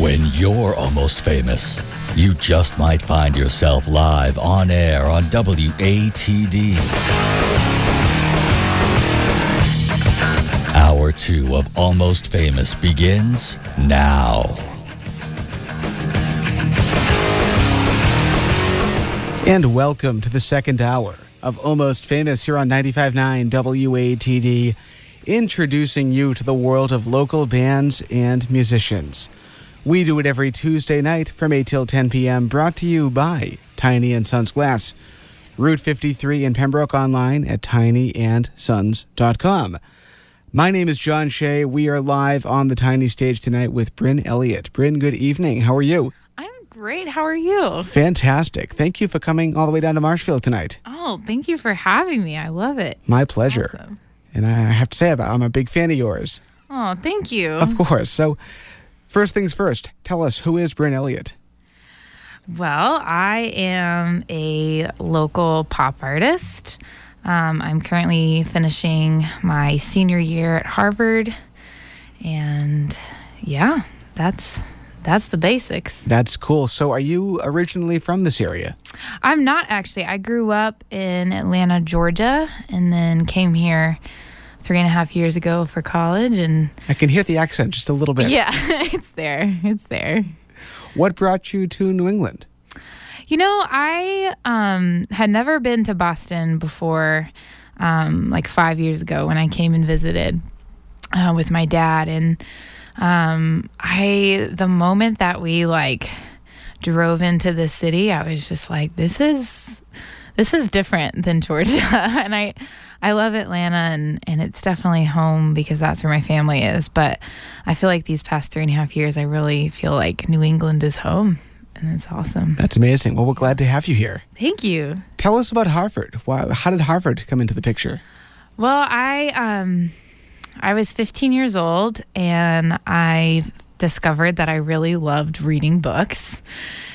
When you're almost famous, you just might find yourself live on air on WATD. Hour two of Almost Famous begins now. And welcome to the second hour of Almost Famous here on 95.9 WATD, introducing you to the world of local bands and musicians. We do it every Tuesday night from 8 till 10 p.m., brought to you by Tiny and Sons Glass. Route 53 in Pembroke online at tinyandsons.com. My name is John Shea. We are live on the Tiny stage tonight with Brynn Elliott. Brynn, good evening. How are you? I'm great. How are you? Fantastic. Thank you for coming all the way down to Marshfield tonight. Oh, thank you for having me. I love it. My pleasure. Awesome. And I have to say, I'm a big fan of yours. Oh, thank you. Of course. So, first things first, tell us who is Brynn Elliott? Well, I am a local pop artist. Um, I'm currently finishing my senior year at Harvard, and yeah, that's that's the basics. That's cool. So, are you originally from this area? I'm not actually. I grew up in Atlanta, Georgia, and then came here three and a half years ago for college. And I can hear the accent just a little bit. yeah, it's there. It's there. What brought you to New England? You know, I um, had never been to Boston before, um, like five years ago when I came and visited uh, with my dad, and um, I the moment that we like drove into the city, I was just like, this is this is different than Georgia, and I I love Atlanta, and and it's definitely home because that's where my family is. But I feel like these past three and a half years, I really feel like New England is home and it's awesome. That's amazing. Well, we're glad to have you here. Thank you. Tell us about Harvard. Why, how did Harvard come into the picture? Well, I um, I was 15 years old, and I discovered that I really loved reading books,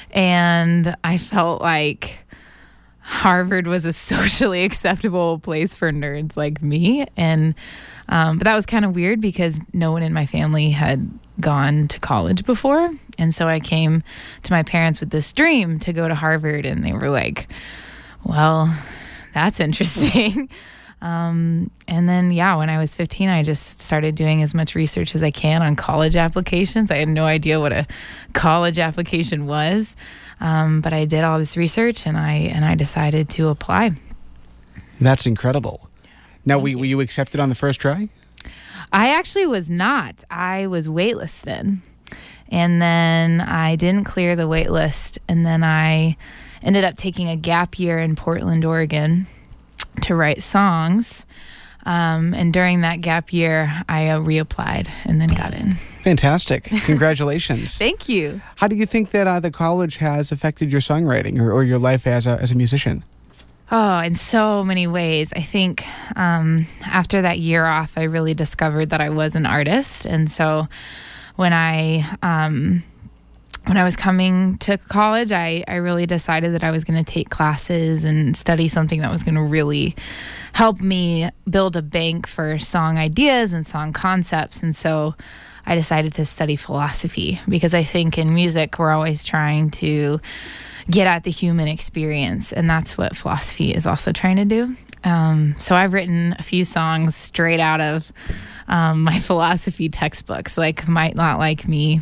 and I felt like Harvard was a socially acceptable place for nerds like me, and um, but that was kind of weird because no one in my family had gone to college before. And so I came to my parents with this dream to go to Harvard, and they were like, well, that's interesting. Um, and then, yeah, when I was 15, I just started doing as much research as I can on college applications. I had no idea what a college application was, um, but I did all this research and I and I decided to apply. That's incredible. Now, were, were you accepted on the first try? I actually was not. I was waitlisted. And then I didn't clear the waitlist. And then I ended up taking a gap year in Portland, Oregon to write songs. Um, and during that gap year, I uh, reapplied and then got in. Fantastic. Congratulations. Thank you. How do you think that uh, the college has affected your songwriting or, or your life as a, as a musician? Oh, in so many ways. I think um, after that year off, I really discovered that I was an artist. And so when I um, when I was coming to college, I, I really decided that I was going to take classes and study something that was going to really help me build a bank for song ideas and song concepts. And so I decided to study philosophy because I think in music, we're always trying to get at the human experience. And that's what philosophy is also trying to do. Um, so I've written a few songs straight out of um, my philosophy textbooks, like Might Not Like Me.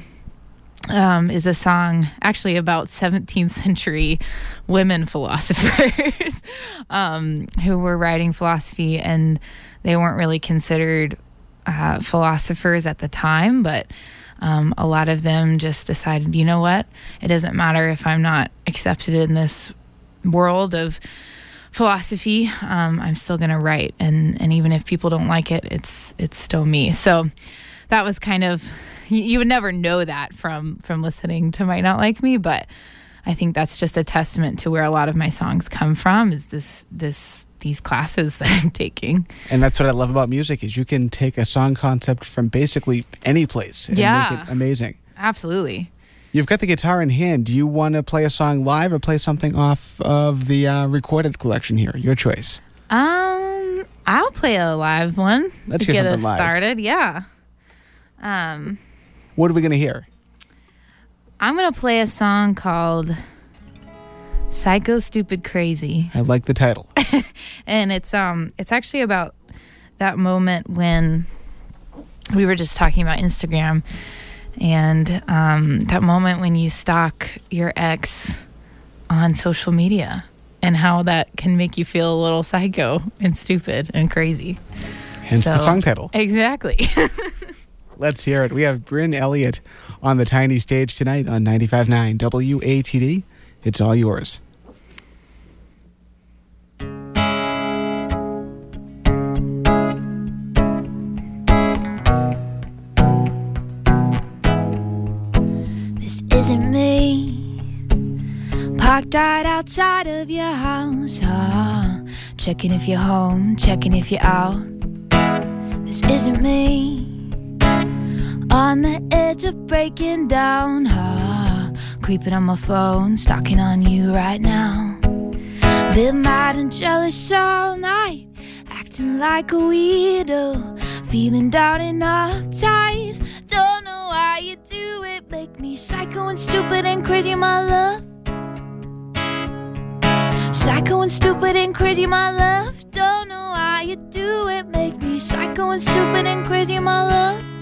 Um, is a song actually about 17th century women philosophers um, who were writing philosophy and they weren't really considered uh, philosophers at the time, but um, a lot of them just decided, you know what? It doesn't matter if I'm not accepted in this world of philosophy. Um, I'm still going to write, and and even if people don't like it, it's it's still me. So that was kind of you, would never know that from from listening to Might Not Like Me, but I think that's just a testament to where a lot of my songs come from. Is this this these classes that I'm taking. And that's what I love about music is you can take a song concept from basically any place and Yeah. make it amazing. Absolutely. You've got the guitar in hand. Do you want to play a song live or play something off of the uh, recorded collection here? Your choice. Um, I'll play a live one Let's get us live. started. Yeah. Um, What are we going to hear? I'm going to play a song called Psycho Stupid Crazy. I like the title. and it's um it's actually about that moment when we were just talking about Instagram and um, that moment when you stalk your ex on social media and how that can make you feel a little psycho and stupid and crazy. Hence the song title. Exactly. Let's hear it. We have Brynn Elliott on the tiny stage tonight on 95.9 WATD. It's all yours. This isn't me. Parked right outside of your house. huh? checking if you're home, checking if you're out. This isn't me. On the edge of breaking down. huh? Creeping on my phone, stalking on you right now. Been mad and jealous all night. Acting like a weirdo. Feeling down and uptight. Don't know why you do it. Make me psycho and stupid and crazy, my love. Psycho and stupid and crazy, my love. Don't know why you do it. Make me psycho and stupid and crazy, my love.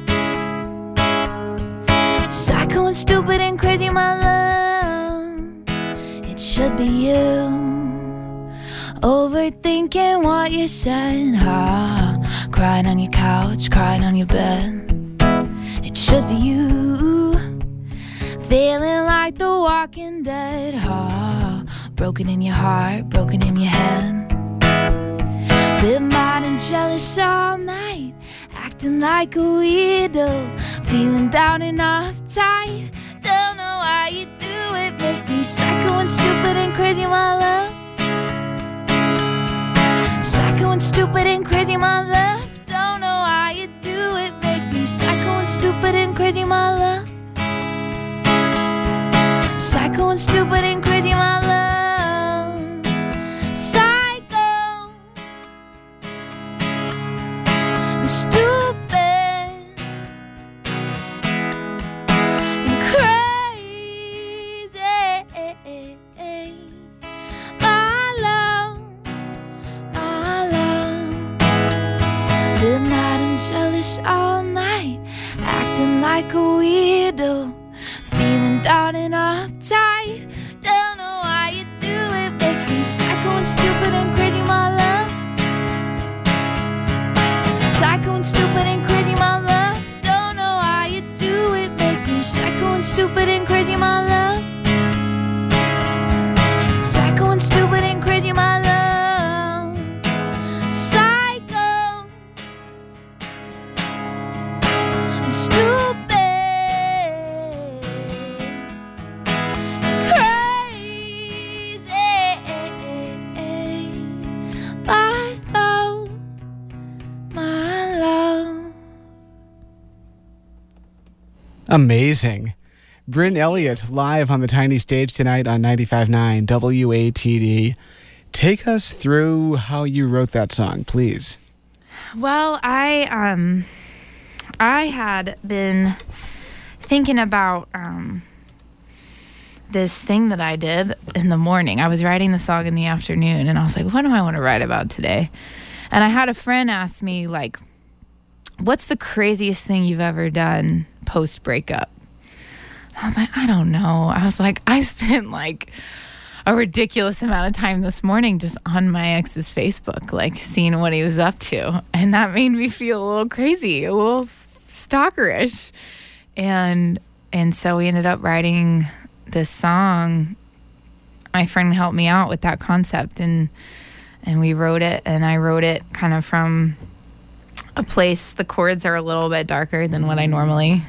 And stupid and crazy, my love. It should be you. Overthinking what you said, ha. Crying on your couch, crying on your bed. It should be you. Feeling like the walking dead, ha. Broken in your heart, broken in your head. Been mad and jealous all night, acting like a weirdo. Feeling down and uptight. Don't know why you do it. Make me psycho and stupid and crazy, my love. Psycho and stupid and crazy, my love. Don't know why you do it. Make me psycho and stupid and crazy, my love. Psycho and stupid and crazy, my love. Amazing. Brynn Elliott live on the tiny stage tonight on 95.9 WATD. Take us through how you wrote that song, please. Well, I um I had been thinking about um this thing that I did in the morning. I was writing the song in the afternoon and I was like, what do I want to write about today? And I had a friend ask me like what's the craziest thing you've ever done post breakup? I was like, I don't know. I was like, I spent like a ridiculous amount of time this morning just on my ex's Facebook, like seeing what he was up to. And that made me feel a little crazy, a little stalkerish. And and so we ended up writing this song. My friend helped me out with that concept and and we wrote it and I wrote it kind of from a place the chords are a little bit darker than what I normally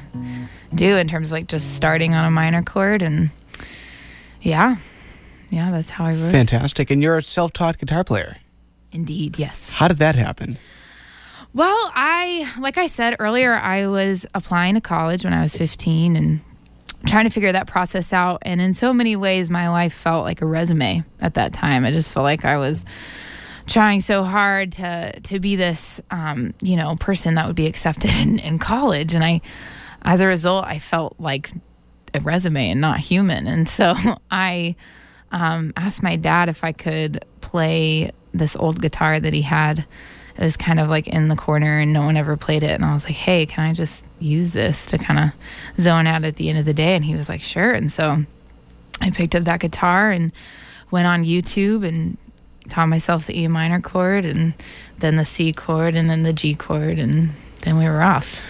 do in terms of like just starting on a minor chord and yeah. Yeah, that's how I wrote. Fantastic. And you're a self taught guitar player. Indeed, yes. How did that happen? Well, I, like I said earlier, I was applying to college when I was 15 and trying to figure that process out. And in so many ways, my life felt like a resume at that time. I just felt like I was trying so hard to to be this, um, you know, person that would be accepted in, in college. And I, as a result, I felt like a resume and not human. And so I um, asked my dad if I could play this old guitar that he had. It was kind of like in the corner and no one ever played it. And I was like, hey, can I just use this to kind of zone out at the end of the day? And he was like, sure. And so I picked up that guitar and went on YouTube and taught myself the E minor chord and then the C chord and then the G chord. And then we were off.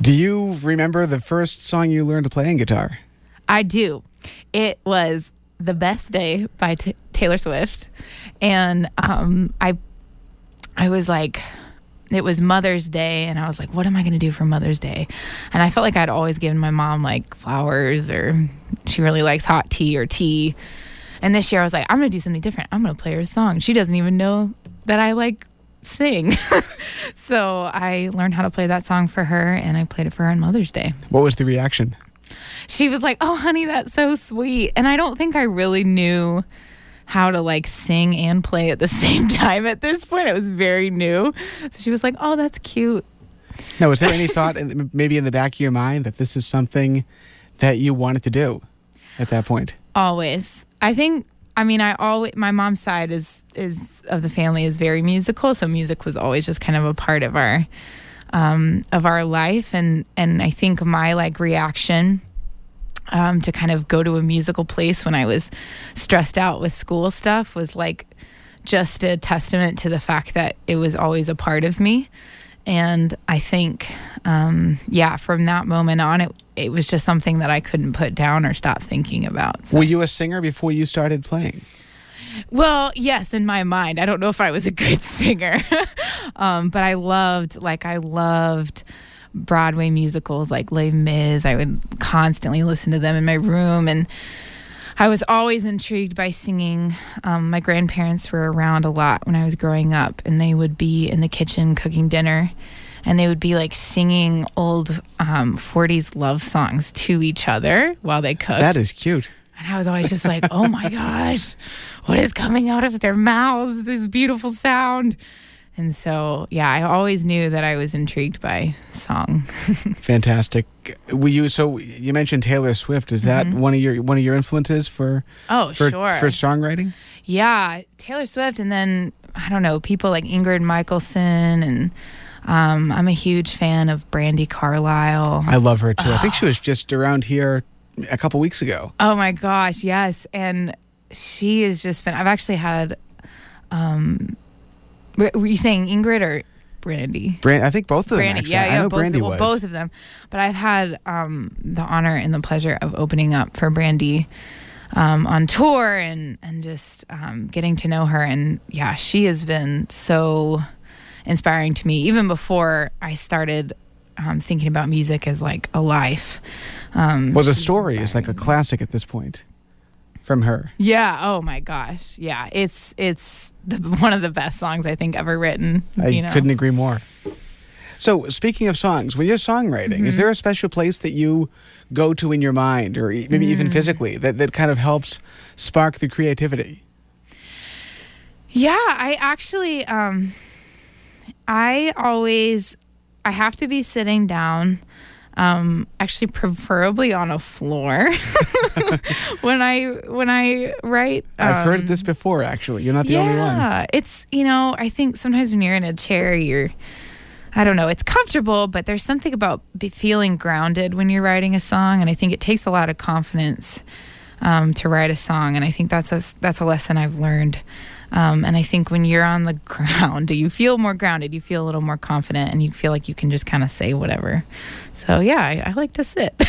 Do you remember the first song you learned to play in guitar? I do. It was the best day by T- Taylor Swift, and um, I, I was like, it was Mother's Day, and I was like, what am I going to do for Mother's Day? And I felt like I'd always given my mom like flowers, or she really likes hot tea or tea. And this year I was like, I'm going to do something different. I'm going to play her a song. She doesn't even know that I like sing. so I learned how to play that song for her, and I played it for her on Mother's Day What was the reaction? she was like, "Oh, honey, that's so sweet." And I don't think I really knew how to like sing and play at the same time at this point. It was very new. So she was like, "Oh, that's cute." Now, was there any thought, in- maybe in the back of your mind, that this is something that you wanted to do at that point? Always. I think I mean, I always my mom's side is is of the family is very musical, so music was always just kind of a part of our um of our life and and I think my like reaction um, to kind of go to a musical place when I was stressed out with school stuff was like just a testament to the fact that it was always a part of me. And I think, um, yeah, from that moment on, it it was just something that I couldn't put down or stop thinking about. So- Were you a singer before you started playing? well, yes, in my mind. I don't know if I was a good singer, um, but I loved, like, I loved Broadway musicals like Les Mis. I would constantly listen to them in my room. And I was always intrigued by singing. Um, my grandparents were around a lot when I was growing up, and they would be in the kitchen cooking dinner. And they would be like singing old um, 40s love songs to each other while they cooked. That is cute. And I was always just like, oh my gosh, what is coming out of their mouths? This beautiful sound. And so, yeah, I always knew that I was intrigued by song. Fantastic. Were you so you mentioned Taylor Swift? Is that one of your one of your influences for Oh, for, sure. for songwriting? yeah, Taylor Swift. And then, I don't know, people like Ingrid Michaelson. And um, I'm a huge fan of Brandi Carlile. I love her too. I think she was just around here a couple weeks ago. Oh my gosh, yes. And she has just been, I've actually had, um, were were you saying Ingrid or Brandi? Brand, I think both of them. Brandi, actually. yeah, I know both, Brandi well, was. both of them. But I've had um, the honor and the pleasure of opening up for Brandi um, on tour and and just um, getting to know her. And yeah, she has been so inspiring to me, even before I started um, thinking about music as like a life. Um, Well, the story is like a classic at this point from her. Yeah. Oh my gosh. Yeah. It's it's the, one of the best songs I think ever written. I you know? couldn't agree more. So, speaking of songs, when you're songwriting, Mm-hmm. is there a special place that you go to in your mind, or maybe Mm. even physically, that, that kind of helps spark the creativity? Yeah, I actually um I always I have to be sitting down um actually preferably on a floor when I when I write. I've heard Um, this before, actually. You're not the yeah, only one. Yeah, it's you know, I think sometimes when you're in a chair you're I don't know, it's comfortable, but there's something about be feeling grounded when you're writing a song and I think it takes a lot of confidence um, to write a song and I think that's a that's a lesson I've learned. Um, and I think when you're on the ground, you feel more grounded, you feel a little more confident, and you feel like you can just kind of say whatever. So yeah, I, I like to sit.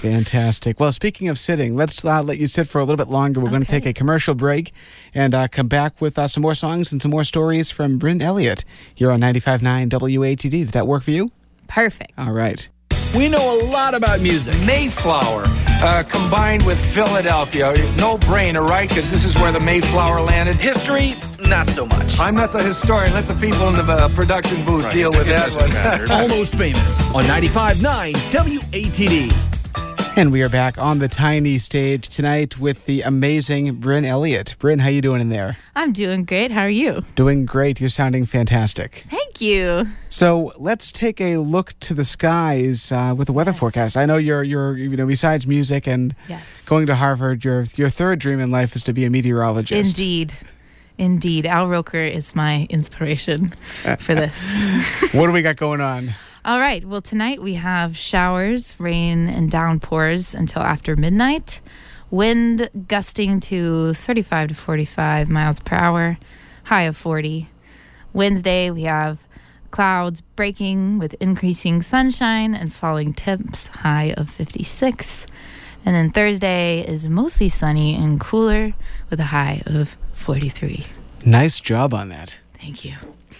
Fantastic. Well, speaking of sitting, let's uh, let you sit for a little bit longer. We're going to take a commercial break and uh, come back with uh, some more songs and some more stories from Brynn Elliott here on 95.9 WATD. Does that work for you? Perfect. All right. We know a lot about music. Mayflower uh, combined with Philadelphia. No brainer, right? Because this is where the Mayflower landed. History, not so much. I'm not the historian. Let the people in the uh, production booth deal with it that one. Almost famous on 95.9 WATD. And we are back on the tiny stage tonight with the amazing Brynn Elliott. Brynn, how you doing in there? I'm doing great. How are you? Doing great. You're sounding fantastic. Thank you. So let's take a look to the skies uh, with the weather forecast. I know you're, you're, you know, besides music and Yes. going to Harvard, your your third dream in life is to be a meteorologist. Indeed. Indeed. Al Roker is my inspiration for this. What do we got going on? All right. Well, tonight we have showers, rain, and downpours until after midnight. Wind gusting to 35 to 45 miles per hour, high of 40. Wednesday, we have clouds breaking with increasing sunshine and falling temps, high of 56. And then Thursday is mostly sunny and cooler with a high of 43. Nice job on that. Thank you.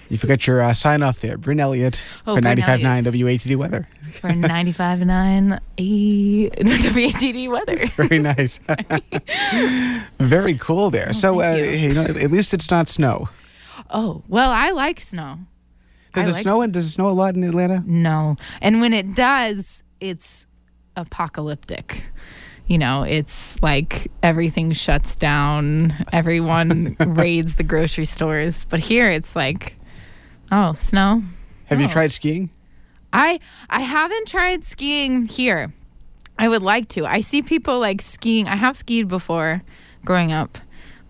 You forgot your uh, sign off there, Brynn Elliott Oh, for Brynn 95.9 WATD weather. For 95.9 A WATD weather. Very nice. Very cool there. so, uh, Oh, you. you know, at least it's not snow. Oh, well, I like snow. Does I it like snow? And does it snow a lot in Atlanta? No. And when it does, it's apocalyptic. You know, it's like everything shuts down, everyone raids the grocery stores. But here it's like, oh, snow. Have you Oh. tried skiing? I I haven't tried skiing here. I would like to. I see people like skiing. I have skied before growing up,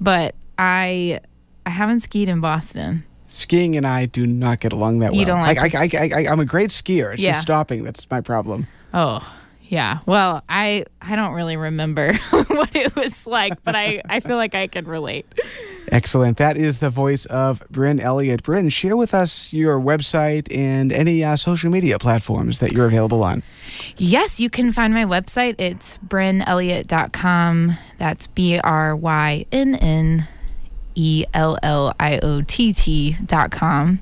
but I I haven't skied in Boston. Skiing and I do not get along that well. You don't like I, I, I, I, I'm a great skier. It's Yeah. just stopping that's my problem. Oh, yeah. Well, I I don't really remember what it was like, but I I feel like I can relate. Excellent. That is the voice of Brynn Elliott. Brynn, share with us your website and any uh, social media platforms that you're available on. Yes, you can find my website. It's brynnelliott.com. That's B R Y N N E L L I O T T dot com.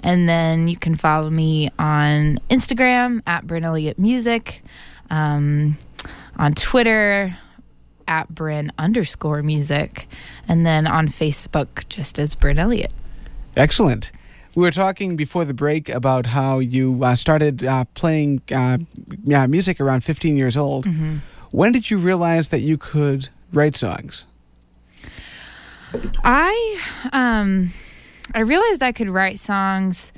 And then you can follow me on Instagram at Brynn Elliott Music, um, on Twitter at Brynn underscore music, and then on Facebook just as Brynn Elliott. Excellent. We were talking before the break about how you uh, started uh, playing uh, yeah, music around 15 years old. Mm-hmm. When did you realize that you could write songs? I um I realized I could write songs.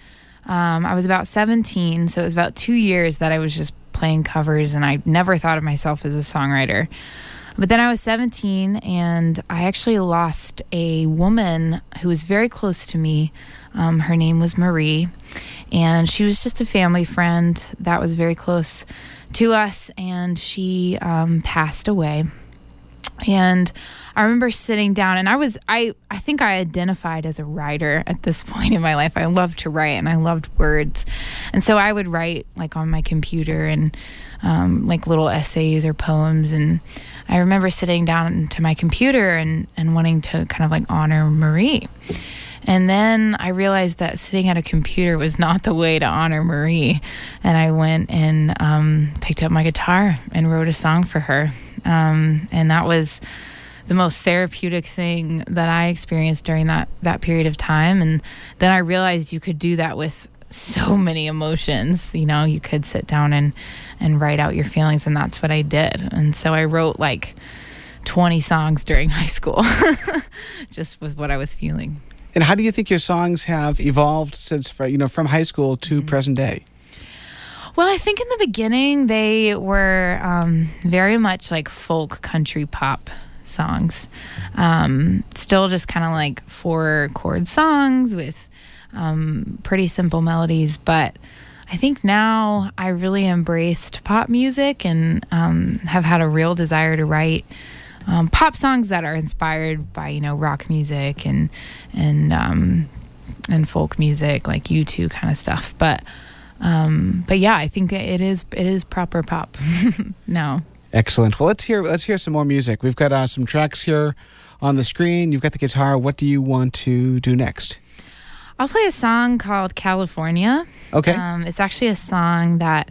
Um, I was about 17, so it was about two years that I was just playing covers, and I never thought of myself as a songwriter. But then I was 17, and I actually lost a woman who was very close to me. Um, her name was Marie, and she was just a family friend that was very close to us, and she um, passed away and i remember sitting down and i was i i think i identified as a writer at this point in my life i loved to write and i loved words and so i would write like on my computer and um, like little essays or poems and i remember sitting down to my computer and and wanting to kind of like honor marie and then I realized that sitting at a computer was not the way to honor Marie. And I went and um, picked up my guitar and wrote a song for her. Um, and that was the most therapeutic thing that I experienced during that, that period of time. And then I realized you could do that with so many emotions. You know, you could sit down and, and write out your feelings. And that's what I did. And so I wrote like 20 songs during high school just with what I was feeling. And how do you think your songs have evolved since, you know, from high school to Mm-hmm. present day? Well, I think in the beginning they were um, very much like folk country pop songs. Um, still just kind of like four chord songs with um, pretty simple melodies. But I think now I really embraced pop music and um, have had a real desire to write. Um, pop songs that are inspired by you know rock music and and um, and folk music like U two kind of stuff, but um, but yeah, I think it is it is proper pop now. Excellent. Well, let's hear let's hear some more music. We've got uh, some tracks here on the screen. You've got the guitar. What do you want to do next? I'll play a song called California. Okay. Um, it's actually a song that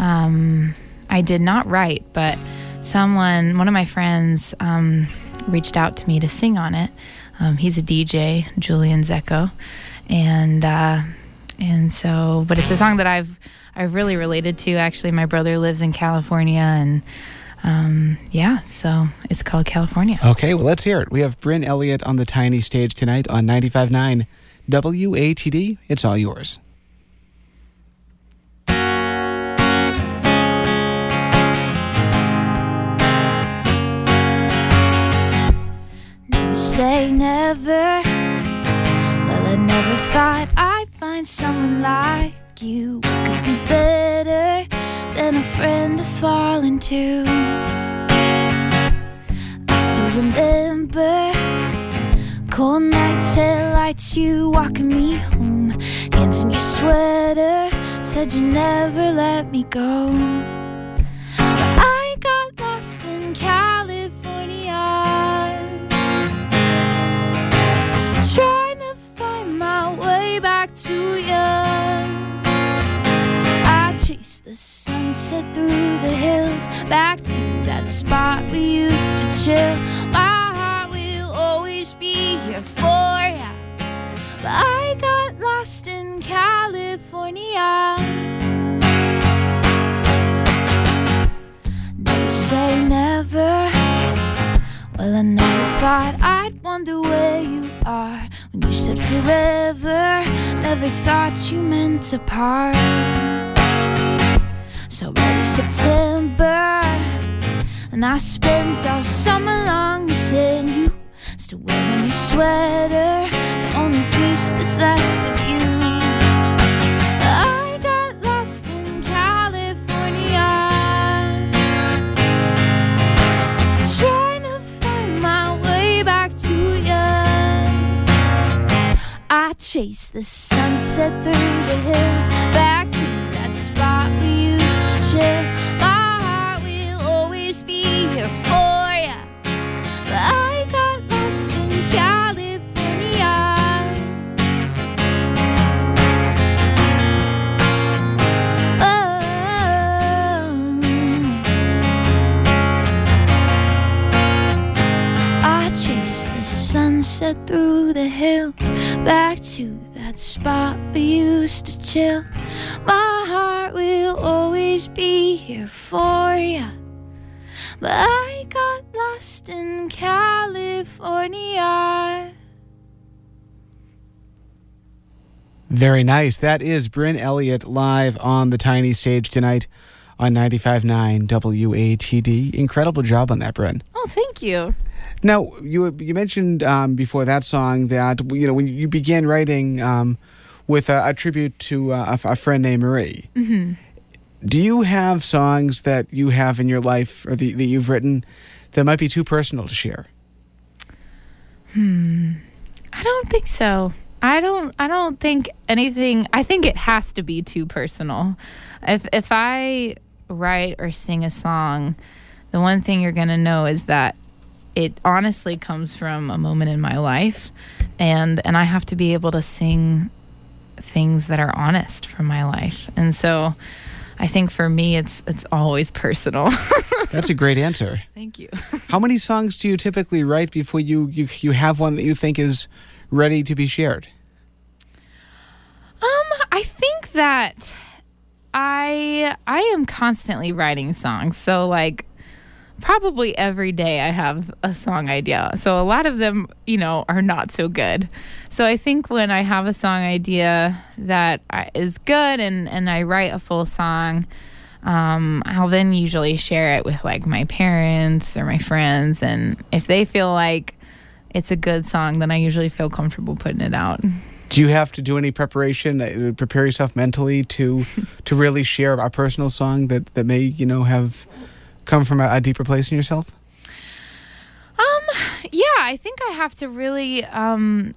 um, I did not write, but someone, one of my friends, um, reached out to me to sing on it. Um, he's a DJ, Julian Zecco, and uh, and so, but it's a song that I've I've really related to. Actually, my brother lives in California, and um, yeah, so it's called California. Okay, well, let's hear it. We have Brynn Elliott on the tiny stage tonight on 95.9 WATD. It's all yours. Never say never. Well, I never thought I'd find someone like you could be better than a friend to fall into. I still remember cold nights, headlights, you walking me home, hands in your sweater, said you never let me go. Sunset through the hills, back to that spot we used to chill. My heart will always be here for ya. But I got lost in California. Never say never. Well, I never thought I'd wonder where you are when you said forever. Never thought you meant to part. So early September, and I spent all summer long missing you. Still wearing your sweater, the only piece that's left of you. I got lost in California. Trying to find my way back to you. I chased the sunset through the hills, back to that spot we My heart will always be here for. But I got lost in California. Oh. I chase the sunset through the hills, back to that spot we used to chill. My heart will always be here for ya. But I got lost in California. Very nice. That is Brynn Elliott live on the tiny stage tonight on 95.9 WATD. Incredible job on that, Brynn. Oh, thank you. Now, you you mentioned um, before that song that you know when you began writing um, with a, a tribute to uh, a, a friend named Marie. Mm-hmm. Do you have songs that you have in your life or the, that you've written that might be too personal to share? Hmm. I don't think so. I don't I don't think anything I think it has to be too personal. If if I write or sing a song, the one thing you're going to know is that it honestly comes from a moment in my life and and I have to be able to sing things that are honest from my life. And so I think for me it's it's always personal. That's a great answer. Thank you. How many songs do you typically write before you, you, you have one that you think is ready to be shared? Um, I think that I I am constantly writing songs. So like probably every day I have a song idea. So a lot of them, you know, are not so good. So I think when I have a song idea that is good and and I write a full song, um, I'll then usually share it with like my parents or my friends, and if they feel like it's a good song, then I usually feel comfortable putting it out. Do you have to do any preparation, uh, prepare yourself mentally to to really share a personal song that, that may, you know, have come from a, a deeper place in yourself? Um, yeah, I think I have to really um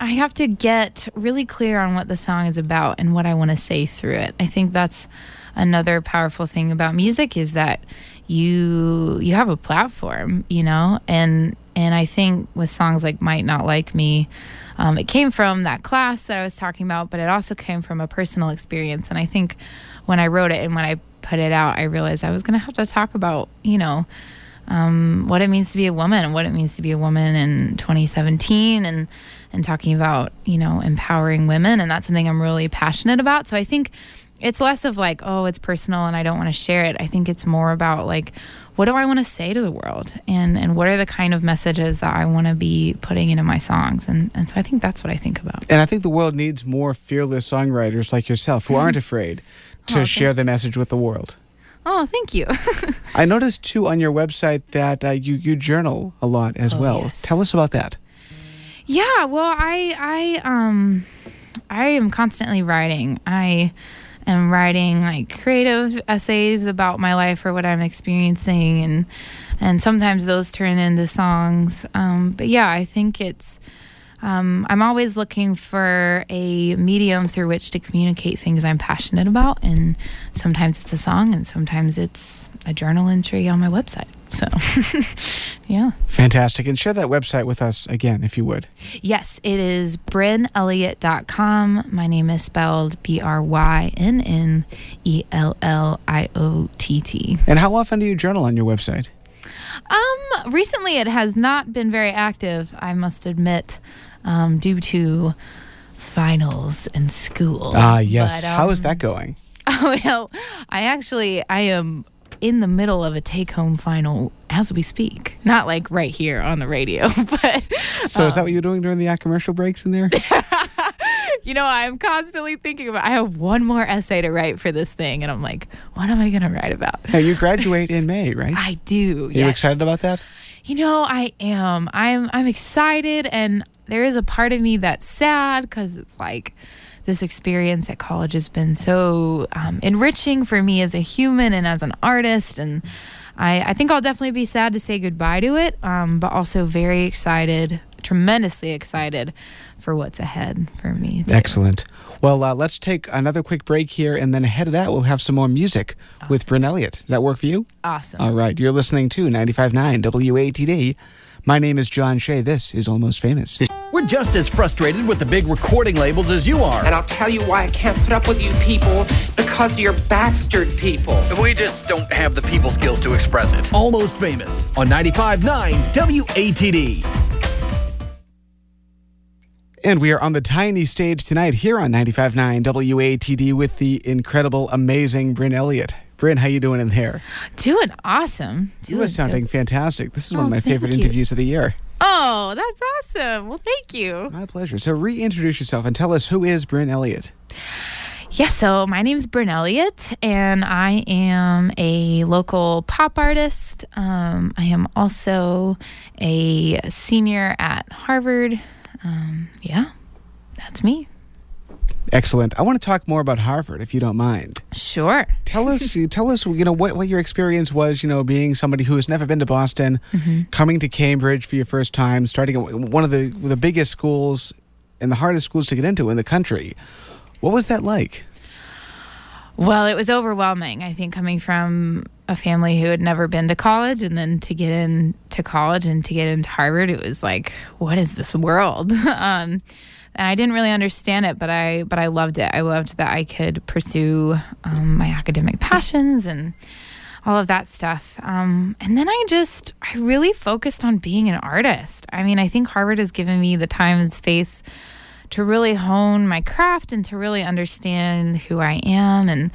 I have to get really clear on what the song is about and what I want to say through it. I think that's another powerful thing about music is that you you have a platform, you know, and and I think with songs like Might Not Like Me, um, it came from that class that I was talking about, but it also came from a personal experience. And I think when I wrote it and when I put it out, I realized I was going to have to talk about, you know, um, what it means to be a woman and what it means to be a woman in 2017 and and talking about you know empowering women. And that's something I'm really passionate about. So I think it's less of like, oh, it's personal and I don't want to share it. I think it's more about like, what do I want to say to the world, and and what are the kind of messages that I want to be putting into my songs, and and so I think that's what I think about. And I think the world needs more fearless songwriters like yourself who aren't afraid to Oh, share thank the message with the world. Oh, thank you. I noticed too on your website that uh, you you journal a lot as Oh, well. yes. Tell us about that. Yeah, well, I I um I am constantly writing. I am writing like creative essays about my life or what I'm experiencing and and sometimes those turn into songs. Um but yeah, I think it's um, I'm always looking for a medium through which to communicate things I'm passionate about, and sometimes it's a song, and sometimes it's a journal entry on my website. So, yeah. Fantastic. And share that website with us again, if you would. Yes, it is brynnelliott.com. My name is spelled B R Y N N E L L I O T T. And how often do you journal on your website? Um, recently it has not been very active, I must admit, um, due to finals and school. Ah, yes. But, how is um, that going? Oh, well, I actually I am in the middle of a take-home final as we speak. Not like right here on the radio, but So is that what you're doing during the uh, commercial breaks in there? you know, I'm constantly thinking about I have one more essay to write for this thing and I'm like, what am I going to write about? hey, you graduate in May, right? I do. Are you excited about that? You know, I am. I'm I'm excited and there is a part of me that's sad cuz it's like this experience at college has been so um, enriching for me as a human and as an artist and I, I think I'll definitely be sad to say goodbye to it, um, but also very excited, tremendously excited for what's ahead for me. Excellent. Well, uh, let's take another quick break here, and then ahead of that, we'll have some more music with Brynn Elliott. Does that work for you? Awesome. All right. You're listening to 95.9 WATD. My name is John Shea. This is Almost Famous. We're just as frustrated with the big recording labels as you are. And I'll tell you why I can't put up with you people because you're bastard people. We just don't have the people skills to express it. Almost famous on 95.9 WATD. And we are on the tiny stage tonight here on 95.9 WATD with the incredible, amazing Brynn Elliott. Brynn, how you doing in there? Doing awesome. You Doing are so- sounding fantastic. This is oh, one Oh, of my favorite you. interviews of the year. Oh, that's awesome. Well, thank you. My pleasure. So reintroduce yourself and tell us who is Brynn Elliott. Yes, so my name is Brynn Elliott, and I am a local pop artist. Um, I am also a senior at Harvard. Um, yeah, that's me. Excellent. I want to talk more about Harvard, if you don't mind. Sure. Tell us, tell us, you know, what, what your experience was, you know, being somebody who has never been to Boston, coming to Cambridge for your first time, starting at one of the the biggest schools and the hardest schools to get into in the country. What was that like? Well, it was overwhelming. I think coming from a family who had never been to college and then to get into college and to get into Harvard, it was like, what is this world? um, and I didn't really understand it, but I but I loved it. I loved that I could pursue um, my academic passions and all of that stuff. Um, and then I just I really focused on being an artist. I mean, I think Harvard has given me the time and space to really hone my craft and to really understand who I am. And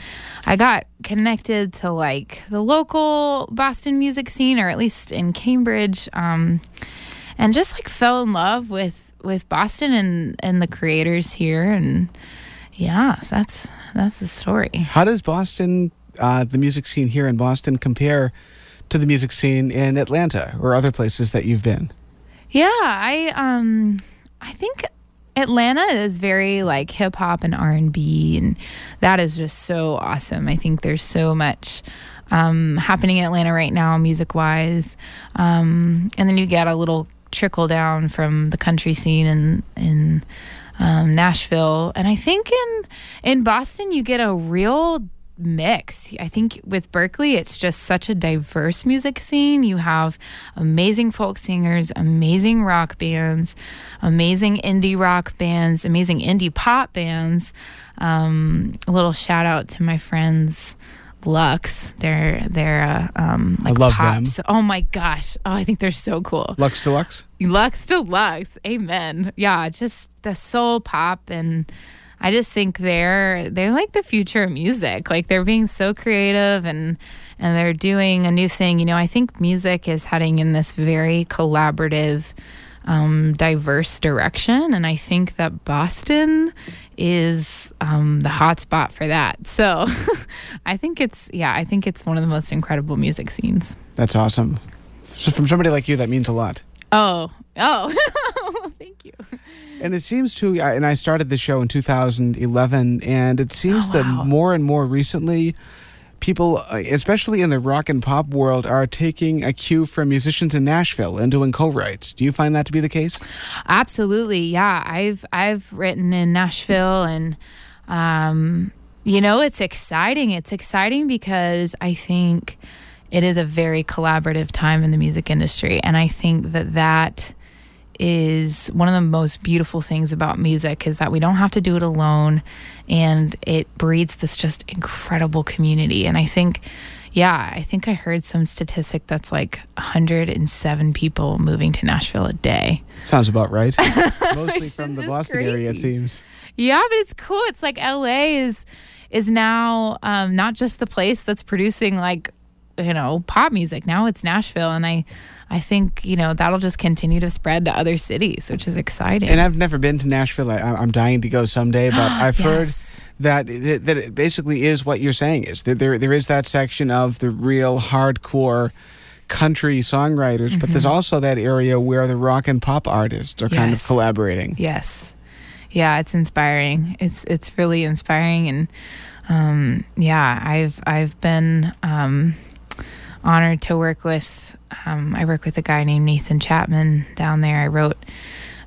I got connected to like the local Boston music scene, or at least in Cambridge, um, and just like fell in love with with Boston and and the creators here. And yeah, that's that's the story. How does Boston, uh, the music scene here in Boston, compare to the music scene in Atlanta or other places that you've been? Yeah, I um I think Atlanta is very like hip hop and R and B, and that is just so awesome. I think there's so much um, happening in Atlanta right now, music wise, um, and then you get a little trickle down from the country scene in in um, Nashville, and I think in in Boston you get a real mix. I think with Berklee, it's just such a diverse music scene. You have amazing folk singers, amazing rock bands, amazing indie rock bands, amazing indie pop bands. Um, a little shout out to my friends. Lux, they're they're uh, um, like love them. Oh my gosh! Oh, I think they're so cool. Lux Deluxe? Lux to Lux. Amen. Yeah, just the soul pop and I just think they're they're like the future of music. Like they're being so creative and and they're doing a new thing. You know, I think music is heading in this very collaborative um, diverse direction. And I think that Boston is um, the hotspot for that. So I think it's, yeah, I think it's one of the most incredible music scenes. That's awesome. So, from somebody like you, that means a lot. Oh, oh, thank you. And it seems to, and I started the show in 2011, and it seems Oh, that more and more recently, people, uh, especially in the rock and pop world, are taking a cue from musicians in Nashville and doing co-writes. Do you find that to be the case? Absolutely, yeah. I've I've written in Nashville, and um, you know, it's exciting. It's exciting because I think it is a very collaborative time in the music industry, and I think that that is one of the most beautiful things about music is that we don't have to do it alone and it breeds this just incredible community and i think yeah i think i heard some statistic that's like 107 people moving to nashville a day Sounds about right. Mostly from the just Boston area, it seems. Yeah, but it's cool. It's like LA is is now um, not just the place that's producing like you know pop music. Now it's Nashville, and I I think you know that'll just continue to spread to other cities, which is exciting. And I've never been to Nashville. I, I'm dying to go someday, but I've heard that that it basically is what you're saying is that there there is that section of the real hardcore country songwriters, but there's also that area where the rock and pop artists are kind of collaborating. Yes. Yeah, it's inspiring. It's it's really inspiring and um yeah, I've I've been um honored to work with um I work with a guy named Nathan Chapman down there. I wrote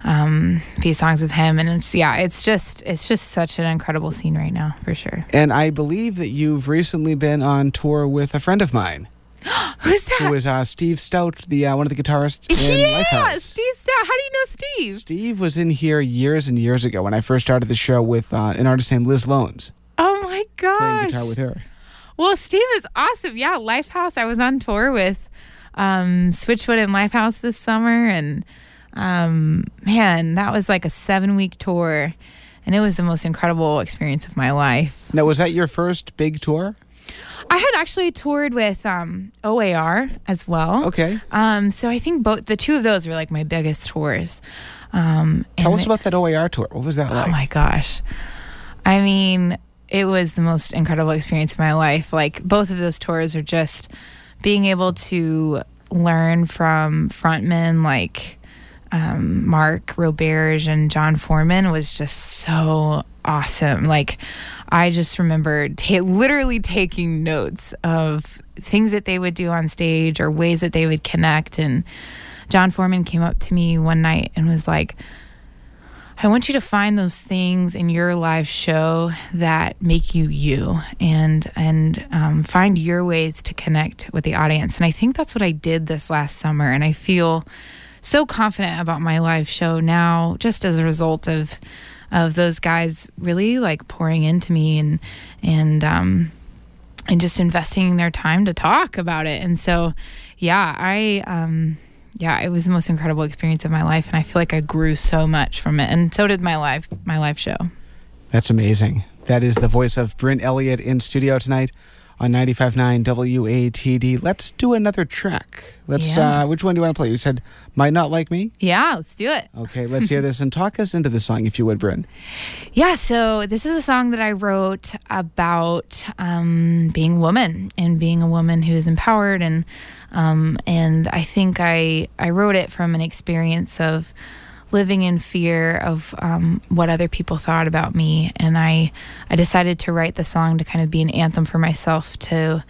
um a few songs with him and it's yeah, it's just it's just such an incredible scene right now, for sure. And I believe that you've recently been on tour with a friend of mine, Who's that? who is uh, Steve Stout, the uh, one of the guitarists in yeah, Lifehouse. Steve Stout. How do you know Steve? Steve was in here years and years ago when I first started the show with uh, an artist named Liz Loans, Oh my god! playing guitar with her. Well, Steve is awesome. Yeah, Lifehouse. I was on tour with um, Switchfoot and Lifehouse this summer, and um, man, that was like a seven week tour, and it was the most incredible experience of my life. Now, was that your first big tour? I had actually toured with um, OAR as well. Okay. Um, so I think both the two of those were like my biggest tours. Um, Tell us about that OAR tour. What was that like? Oh my gosh. I mean, it was the most incredible experience of my life. Like both of those tours are just being able to learn from frontmen like um, Marc Roberge and Jon Foreman was just so awesome. Like I just remember ta- literally taking notes of things that they would do on stage or ways that they would connect. And Jon Foreman came up to me one night and was like, I want you to find those things in your live show that make you you, and and um, find your ways to connect with the audience. And I think that's what I did this last summer, and I feel so confident about my live show now, just as a result of of those guys really like pouring into me and and um, and just investing their time to talk about it. And so, yeah, I um, yeah, it was the most incredible experience of my life, and I feel like I grew so much from it, and so did my live my live show. That's amazing. That is the voice of Brynn Elliott in studio tonight on 95.9 WATD. Let's do another track. Let's. Yeah. Uh, which one do you want to play? You said "Might Not Like Me." Yeah, let's do it. Okay, let's hear this and talk us into the song, if you would, Brynn. Yeah, so this is a song that I wrote about um, being a woman and being a woman who is empowered, and um, and I think I I wrote it from an experience of living in fear of um, what other people thought about me, and I I decided to write the song to kind of be an anthem for myself to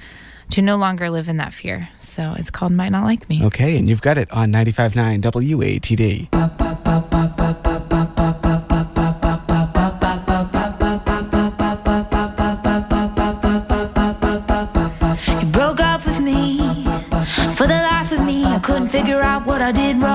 to no longer live in that fear. So it's called "Might Not Like Me." Okay, and you've got it on 95.9 WATD. You broke up with me. For the life of me, I couldn't figure out what I did wrong.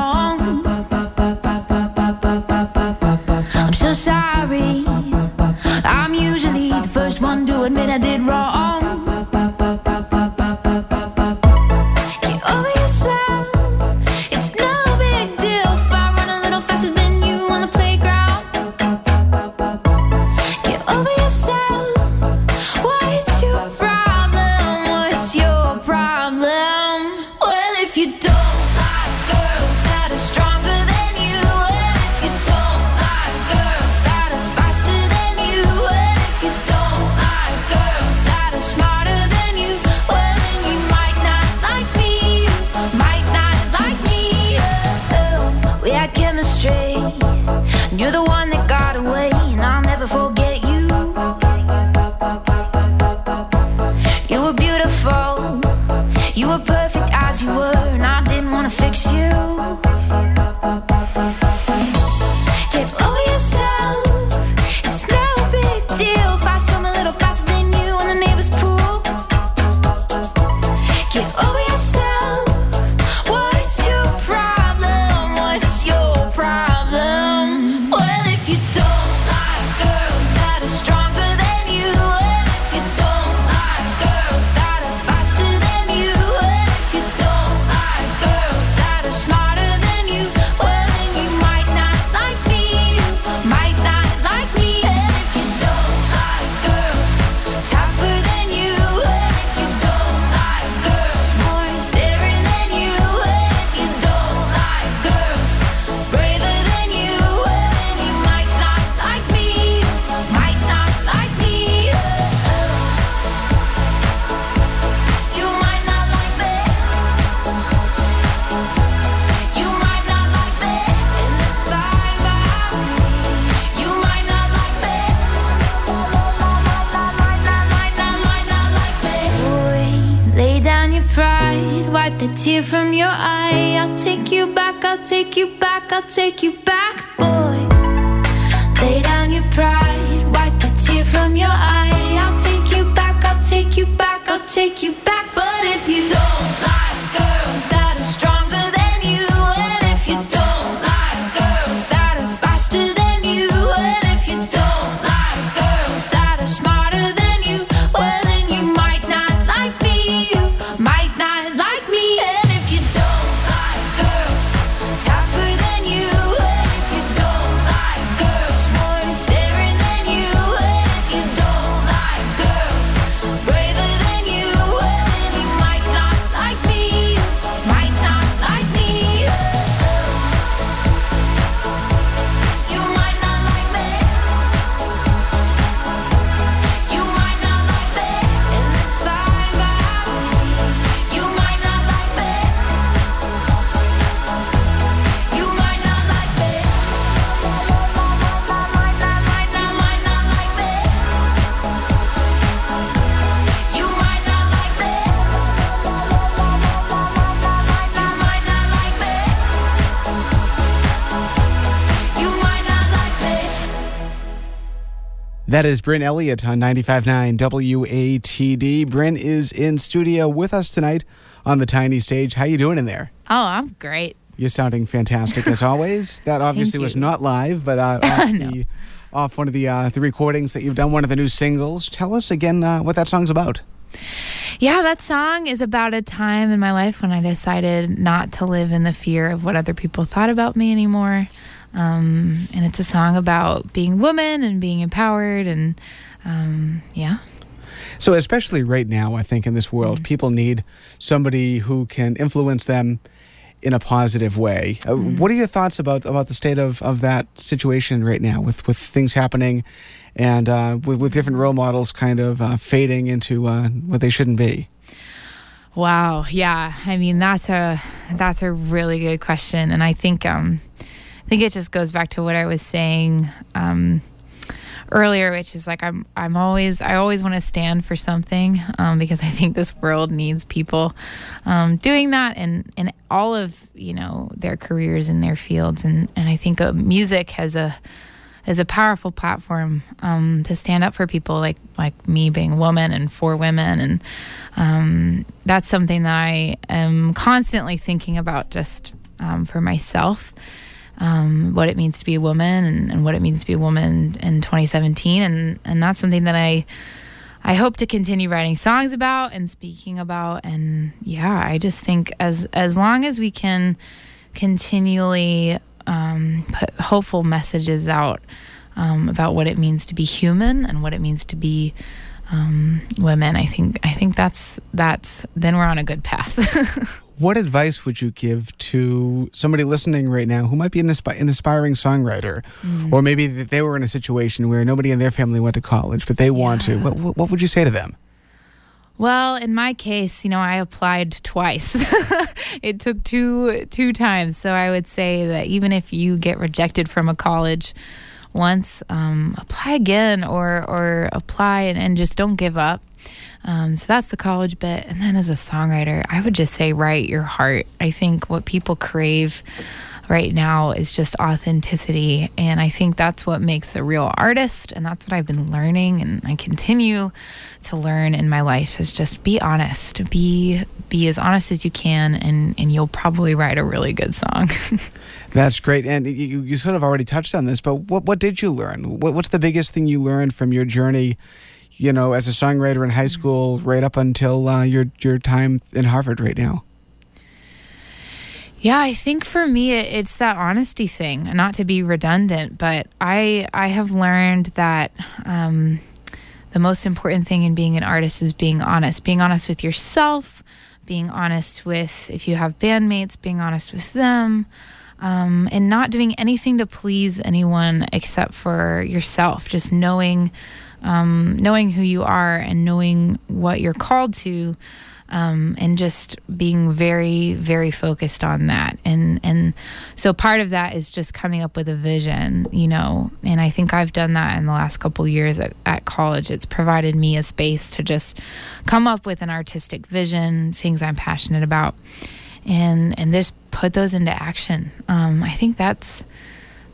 take you back, I'll take you back. That is Brynn Elliott on 95.9 WATD. Brynn is in studio with us tonight on the tiny stage. How you doing in there? Oh, I'm great. You're sounding fantastic as always. That obviously was not live, but uh, off, no. the, off, one of the uh, the recordings that you've done, one of the new singles. Tell us again uh, what that song's about. Yeah, that song is about a time in my life when I decided not to live in the fear of what other people thought about me anymore. Um, and it's a song about being woman and being empowered and um, yeah. So, especially right now, I think in this world, mm-hmm. people need somebody who can influence them in a positive way. Uh, mm-hmm. What are your thoughts about about the state of, of that situation right now, with with things happening, and uh, with, with different role models kind of uh, fading into uh, what they shouldn't be? Wow, yeah. I mean, that's a that's a really good question, and I think um, think it just goes back to what I was saying um, earlier, which is like I'm I'm always I always want to stand for something um, because I think this world needs people um, doing that and and all of you know their careers in their fields. And and I think uh, music has a is a powerful platform um, to stand up for people like like me being a woman and for women. And um, that's something that I am constantly thinking about just um, for myself um, what it means to be a woman and, and, what it means to be a woman in 2017, and and that's something that I I hope to continue writing songs about and speaking about. And yeah, I just think as as long as we can continually um, put hopeful messages out um, about what it means to be human and what it means to be um, women, I think I think that's that's then we're on a good path. What advice would you give to somebody listening right now who might be an, an aspiring songwriter, Mm. or maybe that they were in a situation where nobody in their family went to college, but they want to? What, what, what would you say to them? Well, in my case, you know, I applied twice. it took two two times, so I would say that even if you get rejected from a college once, um, apply again or or apply and, and just don't give up. Um, so that's the college bit, and then as a songwriter, I would just say write your heart. I think what people crave right now is just authenticity. And I think that's what makes a real artist. And that's what I've been learning and I continue to learn in my life is just be honest. Be be as honest as you can and, and you'll probably write a really good song. That's great. And you, you sort of already touched on this, but what, what did you learn? What, what's the biggest thing you learned from your journey, you know, as a songwriter in high school, right up until uh, your, your time in Harvard right now? Yeah, I think for me it's that honesty thing. Not to be redundant, but I I have learned that um, the most important thing in being an artist is being honest. Being honest with yourself, being honest with if you have bandmates, being honest with them, um, and not doing anything to please anyone except for yourself. Just knowing um, knowing who you are and knowing what you're called to um, and just being very very focused on that. And and so part of that is just coming up with a vision you know and i think i've done that in the last couple years at, at college. It's provided me a space to just come up with an artistic vision things i'm passionate about and and just put those into action. Um, i think that's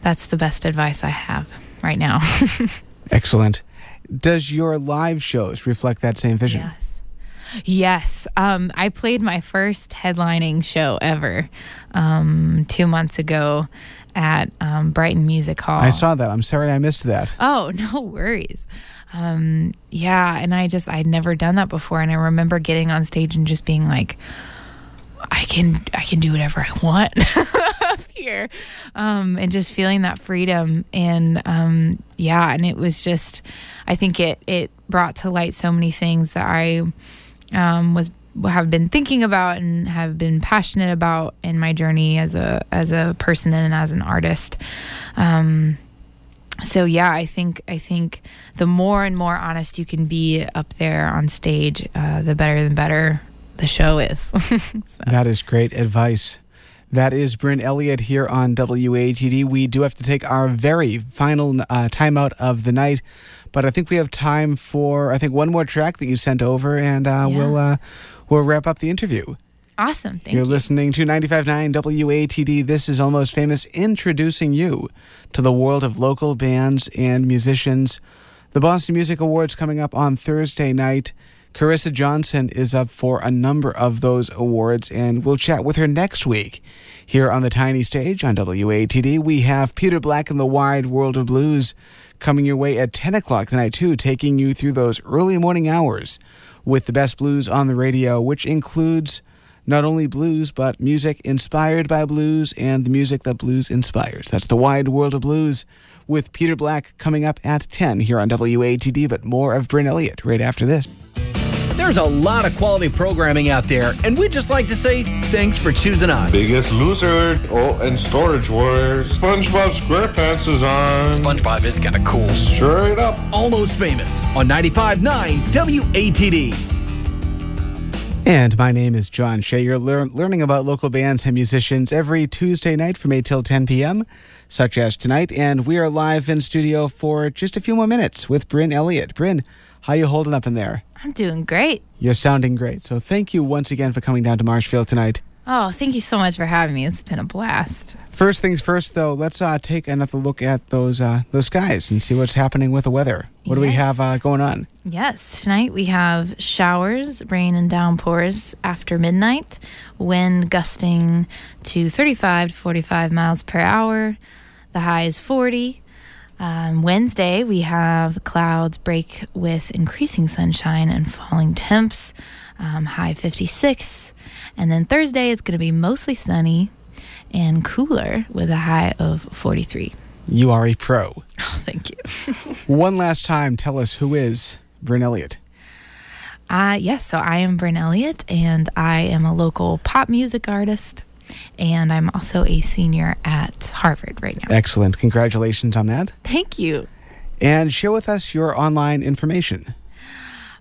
that's the best advice i have right now. Excellent. Does your live shows reflect that same vision? Yes. Yes. Um, I played my first headlining show ever um, two months ago at um, Brighton Music Hall. I saw that. I'm sorry I missed that. Oh, no worries. Um, yeah, and I just I'd never done that before, and I remember getting on stage and just being like, I can I can do whatever I want up here, um, and just feeling that freedom, and um, yeah, and it was just I think it it brought to light so many things that I um, was have been thinking about and have been passionate about in my journey as a as a person and as an artist. Um, so yeah, I think I think the more and more honest you can be up there on stage, uh, the better and better the show is. So, That is great advice. That is Brynn Elliott here on WATD. We do have to take our very final uh, timeout of the night, but I think we have time for I think one more track that you sent over, and uh, Yeah. we'll uh, we'll wrap up the interview. awesome, thank You're you. listening to 95.9 WATD. This is Almost Famous, introducing you to the world of local bands and musicians. The Boston Music Awards coming up on Thursday night. Carissa Johnson is up for a number of those awards, and we'll chat with her next week. Here on the tiny stage on WATD, we have Peter Black and the Wide World of Blues coming your way at 10 o'clock tonight, too, taking you through those early morning hours with the best blues on the radio, which includes not only blues, but music inspired by blues and the music that blues inspires. That's the wide world of blues with Peter Black coming up at 10 here on WATD, but more of Brynn Elliott right after this. There's a lot of quality programming out there, and we'd just like to say thanks for choosing us. Biggest Loser, oh, and Storage Wars. SpongeBob SquarePants is on. SpongeBob is kind of cool. Straight up. Almost famous on 95.9 WATD. And my name is John Shea. You're lear- learning about local bands and musicians every Tuesday night from 8 till 10 p.m., such as tonight. And we are live in studio for just a few more minutes with Brynn Elliott. Brynn, how you holding up in there? I'm doing great. You're sounding great. So thank you once again for coming down to Marshfield tonight. Oh, thank you so much for having me. It's been a blast. First things first, though, let's uh, take another look at those uh, those skies and see what's happening with the weather. What do we have uh, going on? Yes, tonight we have showers, rain, and downpours after midnight, wind gusting to 35 to 45 miles per hour. The high is 40. Um, Wednesday, we have clouds break with increasing sunshine and falling temps, um, high 56. And then Thursday, it's going to be mostly sunny and cooler with a high of 43. You are a pro. Oh, thank you. One last time, tell us who is Brynn Elliott. Uh, yes, so I am Brynn Elliott, and I am a local pop music artist, and I'm also a senior at Harvard right now. Excellent. Congratulations on that. Thank you. And share with us your online information.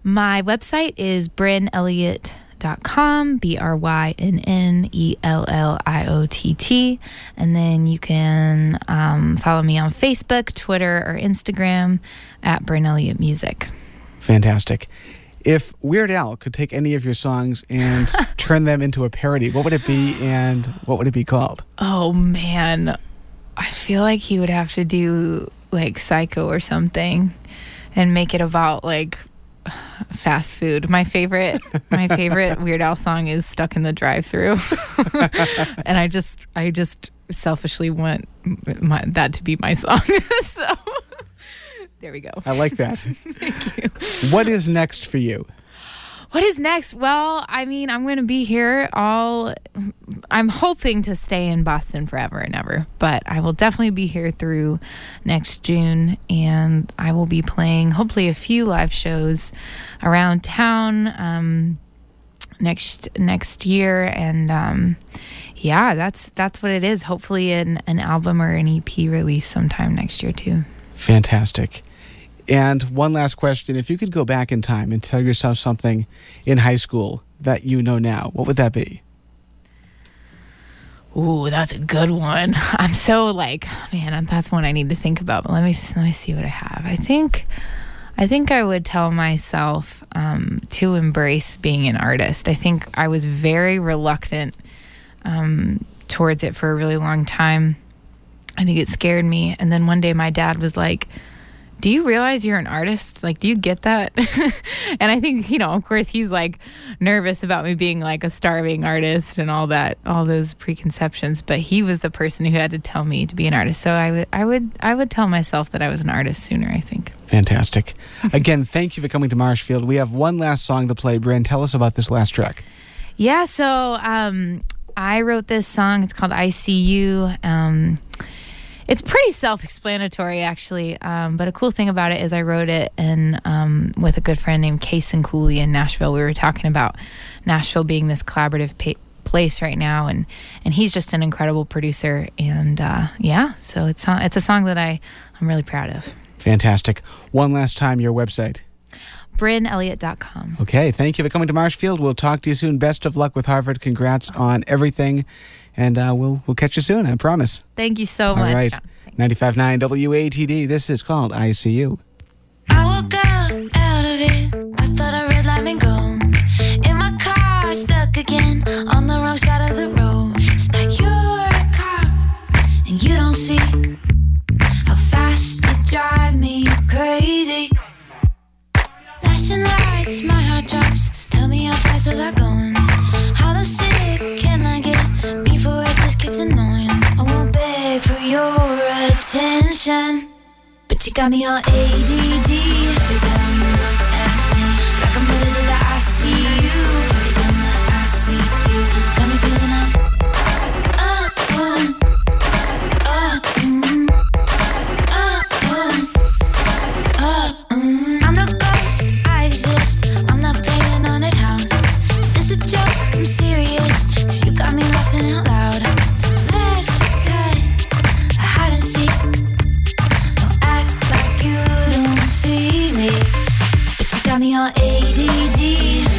My website is brynnelliott.com, B R Y N N E L L I O T T. And then you can um, follow me on Facebook, Twitter, or Instagram at Brynn Elliott Music. Fantastic. If Weird Al could take any of your songs and turn them into a parody, what would it be and what would it be called? Oh, man. I feel like he would have to do like Psycho or something and make it about like fast food. My favorite, my favorite Weird Al song is "Stuck in the Drive-Through," and I just, I just selfishly want my, that to be my song. so there we go. I like that. Thank you. What is next for you? What is next? Well, I mean, I'm going to be here all. I'm hoping to stay in Boston forever and ever, but I will definitely be here through next June, and I will be playing hopefully a few live shows around town um, next next year, and um, yeah, that's that's what it is. Hopefully, an an album or an EP release sometime next year too. Fantastic. And one last question. If you could go back in time and tell yourself something in high school that you know now, what would that be? Ooh, that's a good one. I'm so like, man, that's one I need to think about. But let me let me see what I have. I think, I think I would tell myself um, to embrace being an artist. I think I was very reluctant um, towards it for a really long time. I think it scared me. And then one day, my dad was like, do you realize you're an artist? Like, do you get that? and I think, you know, of course, he's like nervous about me being like a starving artist and all that, all those preconceptions. But he was the person who had to tell me to be an artist. So I would, I would, I would tell myself that I was an artist sooner. I think. Fantastic. Again, thank you for coming to Marshfield. We have one last song to play. Brynn, tell us about this last track. Yeah. So um, I wrote this song. It's called "I See You." Um, it's pretty self-explanatory, actually. Um, but a cool thing about it is I wrote it in um, with a good friend named Kason Cooley in Nashville. We were talking about Nashville being this collaborative pa- place right now, and and he's just an incredible producer. And uh, yeah, so it's it's a song that I I'm really proud of. Fantastic. One last time, your website. BrynnElliott.com. Okay, thank you for coming to Marshfield. We'll talk to you soon. Best of luck with Harvard. Congrats on everything and uh, we'll we'll catch you soon. I promise. Thank you so All much. All right, 95.9 WATD. This is called ICU. I woke up out of it. I thought I read let me go. In my car, stuck again on the wrong side of the road. It's like you're a cop and you don't see how fast you drive me crazy. Flashing lights, my heart drops. Tell me how fast was I going? Your attention, but you got me all ADD. on your ADD.